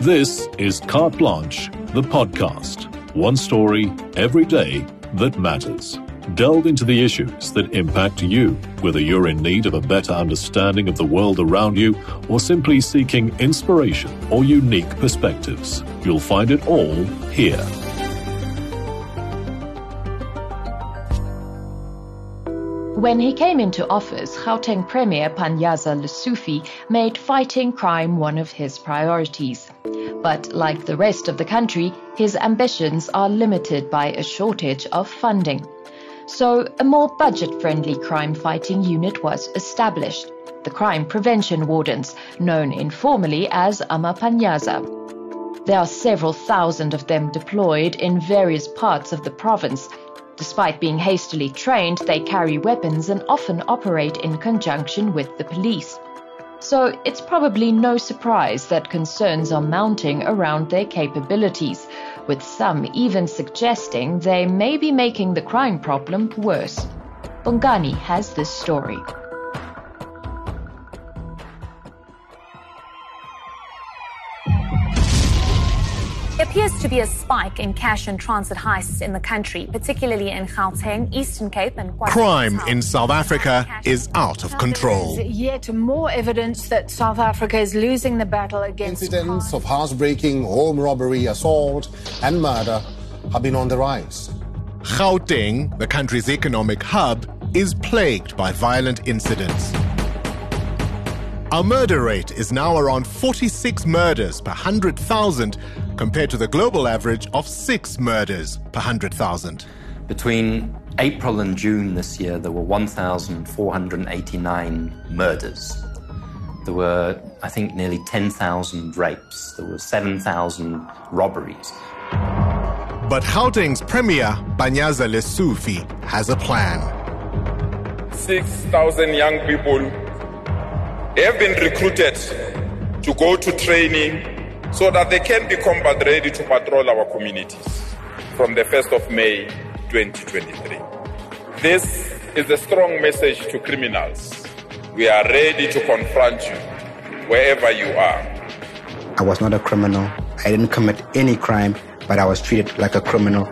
This is Carte Blanche, the podcast. One story every day that matters. Delve into the issues that impact you, whether you're in need of a better understanding of the world around you or simply seeking inspiration or unique perspectives. You'll find it all here. When he came into office, Gauteng Premier Panyaza Lesufi made fighting crime one of his priorities. But like the rest of the country, his ambitions are limited by a shortage of funding. So a more budget-friendly crime fighting unit was established, the Crime Prevention Wardens, known informally as Amapanyaza. There are several thousand of them deployed in various parts of the province, Despite being hastily trained, they carry weapons and often operate in conjunction with the police. So it's probably no surprise that concerns are mounting around their capabilities, with some even suggesting they may be making the crime problem worse. Bongani has this story. Appears to be a spike in cash and transit heists in the country, particularly in Gauteng, Eastern Cape, and Crime in South Africa is out of control. Yet more evidence that South Africa is losing the battle against incidents of housebreaking, home robbery, assault, and murder have been on the rise. Gauteng, the country's economic hub, is plagued by violent incidents. Our murder rate is now around 46 murders per 100,000 compared to the global average of six murders per 100,000. Between April and June this year, there were 1,489 murders. There were, I think, nearly 10,000 rapes. There were 7,000 robberies. But Gauteng's Premier, Panyaza Lesufi, has a plan. 6,000 young people have been recruited to go to training so that they can be combat ready to patrol our communities from the 1st of May 2023. This is a strong message to criminals. We are ready to confront you wherever you are. I was not a criminal. I didn't commit any crime, but I was treated like a criminal.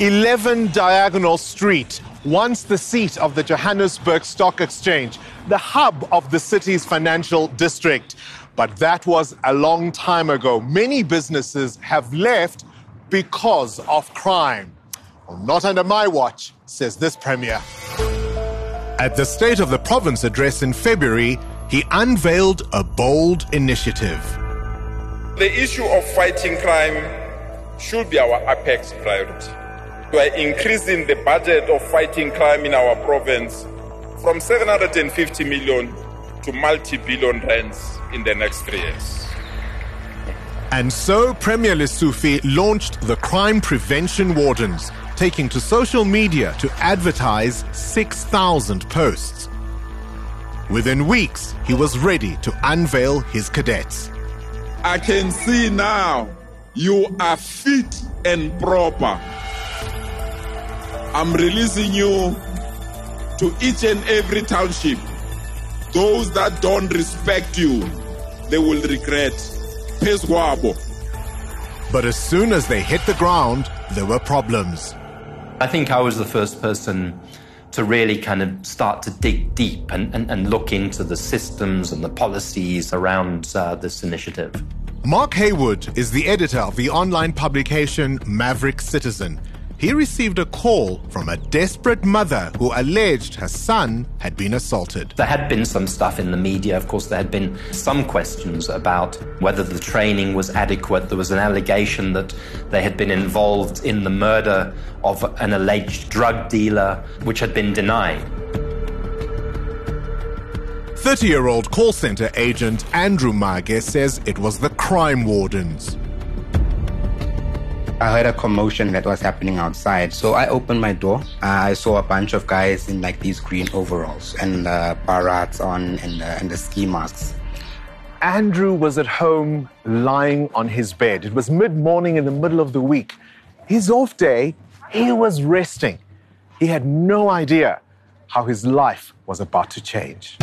11 Diagonal Street, once the seat of the Johannesburg Stock Exchange, the hub of the city's financial district. But that was a long time ago. Many businesses have left because of crime. Well, not under my watch, says this premier. At the State of the Province address in February, he unveiled a bold initiative. The issue of fighting crime should be our apex priority. We are increasing the budget of fighting crime in our province from 750 million to multi-billion rands in the next three years. And so Premier Lesufi launched the Crime Prevention Wardens, taking to social media to advertise 6,000 posts. Within weeks, he was ready to unveil his cadets. I can see now you are fit and proper. I'm releasing you to each and every township. Those that don't respect you, they will regret. Peswabo. But as soon as they hit the ground, there were problems. I think I was the first person to really kind of start to dig deep and, and, and look into the systems and the policies around uh, this initiative. Mark Heywood is the editor of the online publication Maverick Citizen. He received a call from a desperate mother who alleged her son had been assaulted. There had been some stuff in the media. Of course, there had been some questions about whether the training was adequate. There was an allegation that they had been involved in the murder of an alleged drug dealer, which had been denied. 30 year old call center agent Andrew Mage says it was the crime wardens. I heard a commotion that was happening outside. So I opened my door. Uh, I saw a bunch of guys in like these green overalls and uh, barats on and, uh, and the ski masks. Andrew was at home lying on his bed. It was mid morning in the middle of the week. His off day, he was resting. He had no idea how his life was about to change.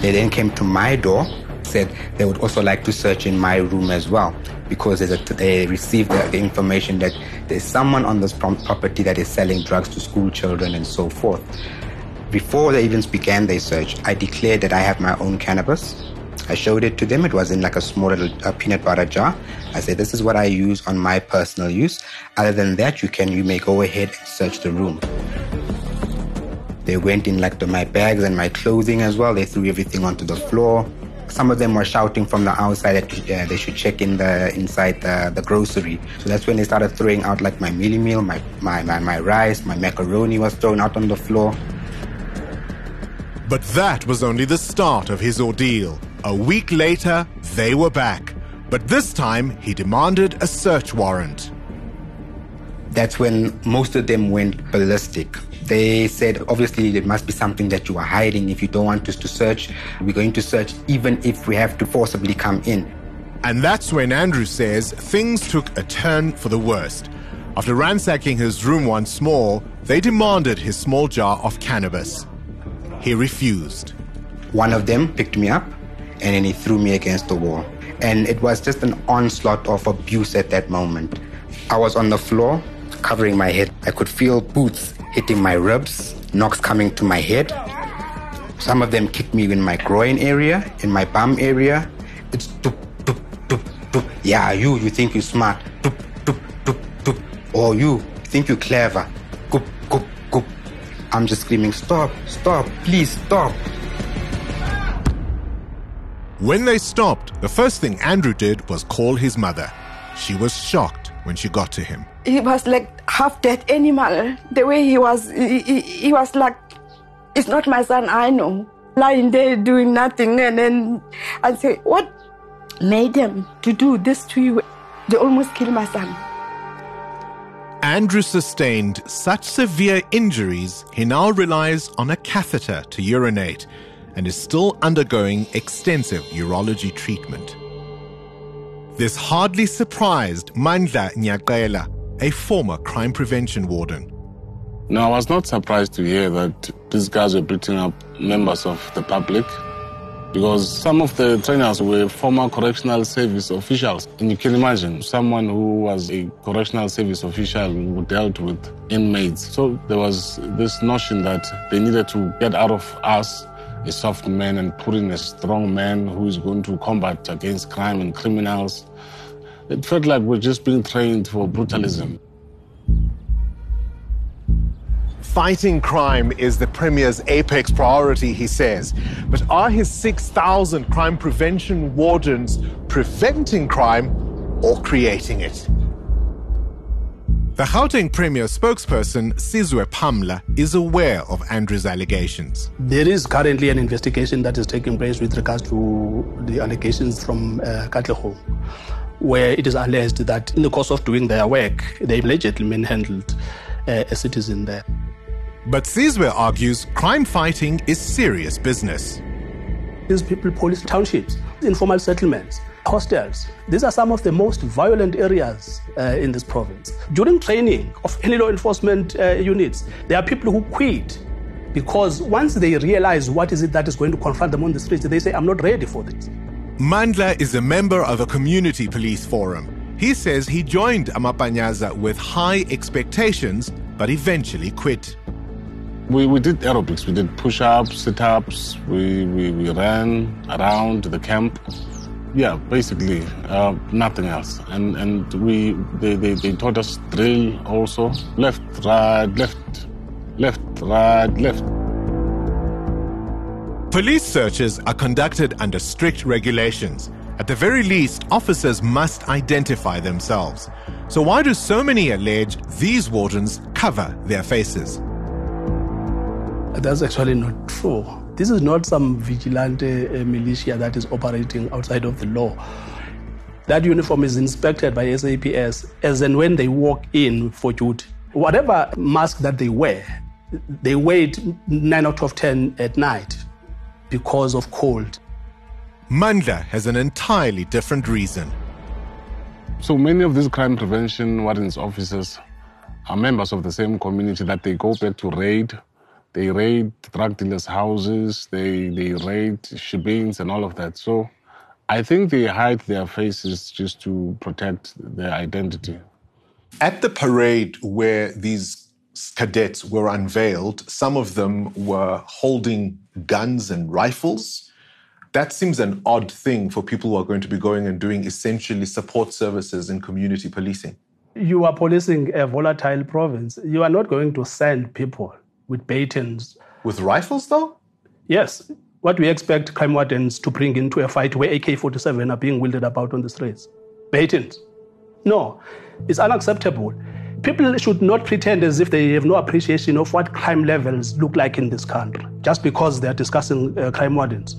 They then came to my door, said they would also like to search in my room as well because a, they received the, the, information that there's someone on this property that is selling drugs to school children and so forth. Before they even began their search, I declared that I have my own cannabis. I showed it to them. It was in like a small little peanut butter jar. I said, "This is what I use on my personal use. Other than that, you can you may go ahead and search the room." They went in like the, my bags and my clothing as well. They threw everything onto the floor. Some of them were shouting from the outside that uh, they should check in the inside the, the grocery. So that's when they started throwing out like my mealie meal, my, my, my, my rice, my macaroni was thrown out on the floor. But that was only the start of his ordeal. A week later, they were back. But this time, he demanded a search warrant. That's when most of them went ballistic. They said, obviously, it must be something that you are hiding. If you don't want us to search, we're going to search even if we have to forcibly come in. And that's when Andrew says things took a turn for the worst. After ransacking his room once more, they demanded his small jar of cannabis. He refused. One of them picked me up and then he threw me against the wall. And it was just an onslaught of abuse at that moment. I was on the floor, covering my head. I could feel boots hitting my ribs, knocks coming to my head. Some of them kicked me in my groin area, in my bum area. It's doop, doop, doop, doop. Yeah, you, you think you're smart. Doop, doop, doop, doop. Or you, think you're clever. Goop, goop, goop. I'm just screaming, stop, stop, please stop. When they stopped, the first thing Andrew did was call his mother. She was shocked when she got to him. He was like half dead animal. The way he was, he, he, he was like, it's not my son, I know. Lying there doing nothing. And then I say, what made them to do this to you? They almost killed my son. Andrew sustained such severe injuries, he now relies on a catheter to urinate and is still undergoing extensive urology treatment. This hardly surprised Mandla Nyakela, a former crime prevention warden. No, I was not surprised to hear that these guys were beating up members of the public because some of the trainers were former correctional service officials. And you can imagine someone who was a correctional service official who dealt with inmates. So there was this notion that they needed to get out of us a soft man and put in a strong man who is going to combat against crime and criminals. It felt like we're just being trained for brutalism. Fighting crime is the Premier's apex priority, he says. But are his 6,000 crime prevention wardens preventing crime or creating it? The Gauteng Premier spokesperson, Sizwe Pamla, is aware of Andrew's allegations. There is currently an investigation that is taking place with regards to the allegations from uh, Katlehong, where it is alleged that in the course of doing their work, they allegedly manhandled uh, a citizen there. But Sizwe argues crime fighting is serious business. These people police townships, informal settlements, hostels. These are some of the most violent areas uh, in this province. During training of any law enforcement uh, units, there are people who quit because once they realize what is it that is going to confront them on the streets, they say, I'm not ready for this. Mandla is a member of a community police forum. He says he joined Amapanyaza with high expectations, but eventually quit. We, we did aerobics, we did push ups, sit ups, we, we, we ran around the camp. Yeah, basically, uh, nothing else. And and we they, they, they taught us drill also. Left, right, left, left, right, left. Police searches are conducted under strict regulations. At the very least, officers must identify themselves. So why do so many allege these wardens cover their faces? That's actually not true. This is not some vigilante uh, militia that is operating outside of the law. That uniform is inspected by SAPS as and when they walk in for duty. Whatever mask that they wear, they wear it 9 out of 10 at night because of cold. Mandla has an entirely different reason. So many of these crime prevention wardens officers are members of the same community that they go back to raid They raid drug dealers' houses, they, they raid shebeens and all of that. So I think they hide their faces just to protect their identity. At the parade where these cadets were unveiled, some of them were holding guns and rifles. That seems an odd thing for people who are going to be going and doing essentially support services in community policing. You are policing a volatile province. You are not going to send people with batons. With rifles, though? Yes. What do we expect crime wardens to bring into a fight where AK 47 are being wielded about on the streets? Batons. No, it's unacceptable. People should not pretend as if they have no appreciation of what crime levels look like in this country just because they're discussing uh, crime wardens.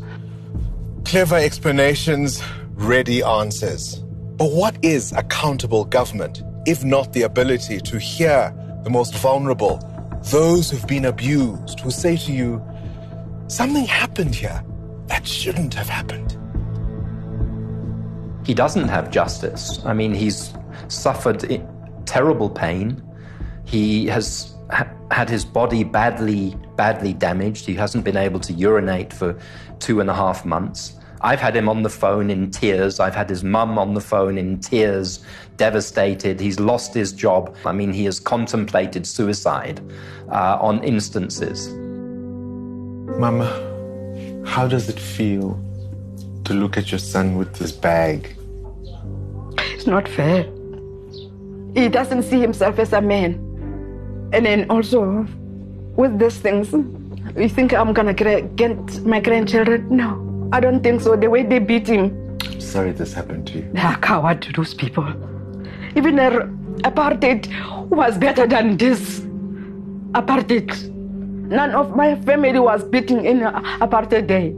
Clever explanations, ready answers. But what is accountable government if not the ability to hear the most vulnerable, those who've been abused, who say to you, something happened here that shouldn't have happened? He doesn't have justice. I mean, he's suffered terrible pain. He has ha- had his body badly, badly damaged. He hasn't been able to urinate for two and a half months. I've had him on the phone in tears. I've had his mum on the phone in tears, devastated. He's lost his job. I mean, he has contemplated suicide uh, on instances. Mama, how does it feel to look at your son with this bag? It's not fair. He doesn't see himself as a man. And then also, with these things, you think I'm gonna get my grandchildren? No. I don't think so. The way they beat him. I'm Sorry this happened to you. They are coward to those people. Even their apartheid was better than this. Apartheid. None of my family was beaten in apartheid day.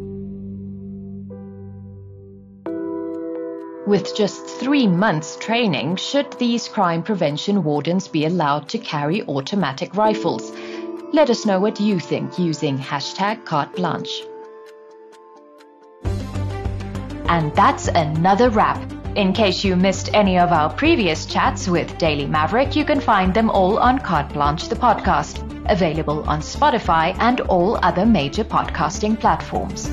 With just three months training, should these crime prevention wardens be allowed to carry automatic rifles? Let us know what you think using hashtag carte blanche. And that's another wrap. In case you missed any of our previous chats with Daily Maverick, you can find them all on Carte Blanche the podcast, available on Spotify and all other major podcasting platforms.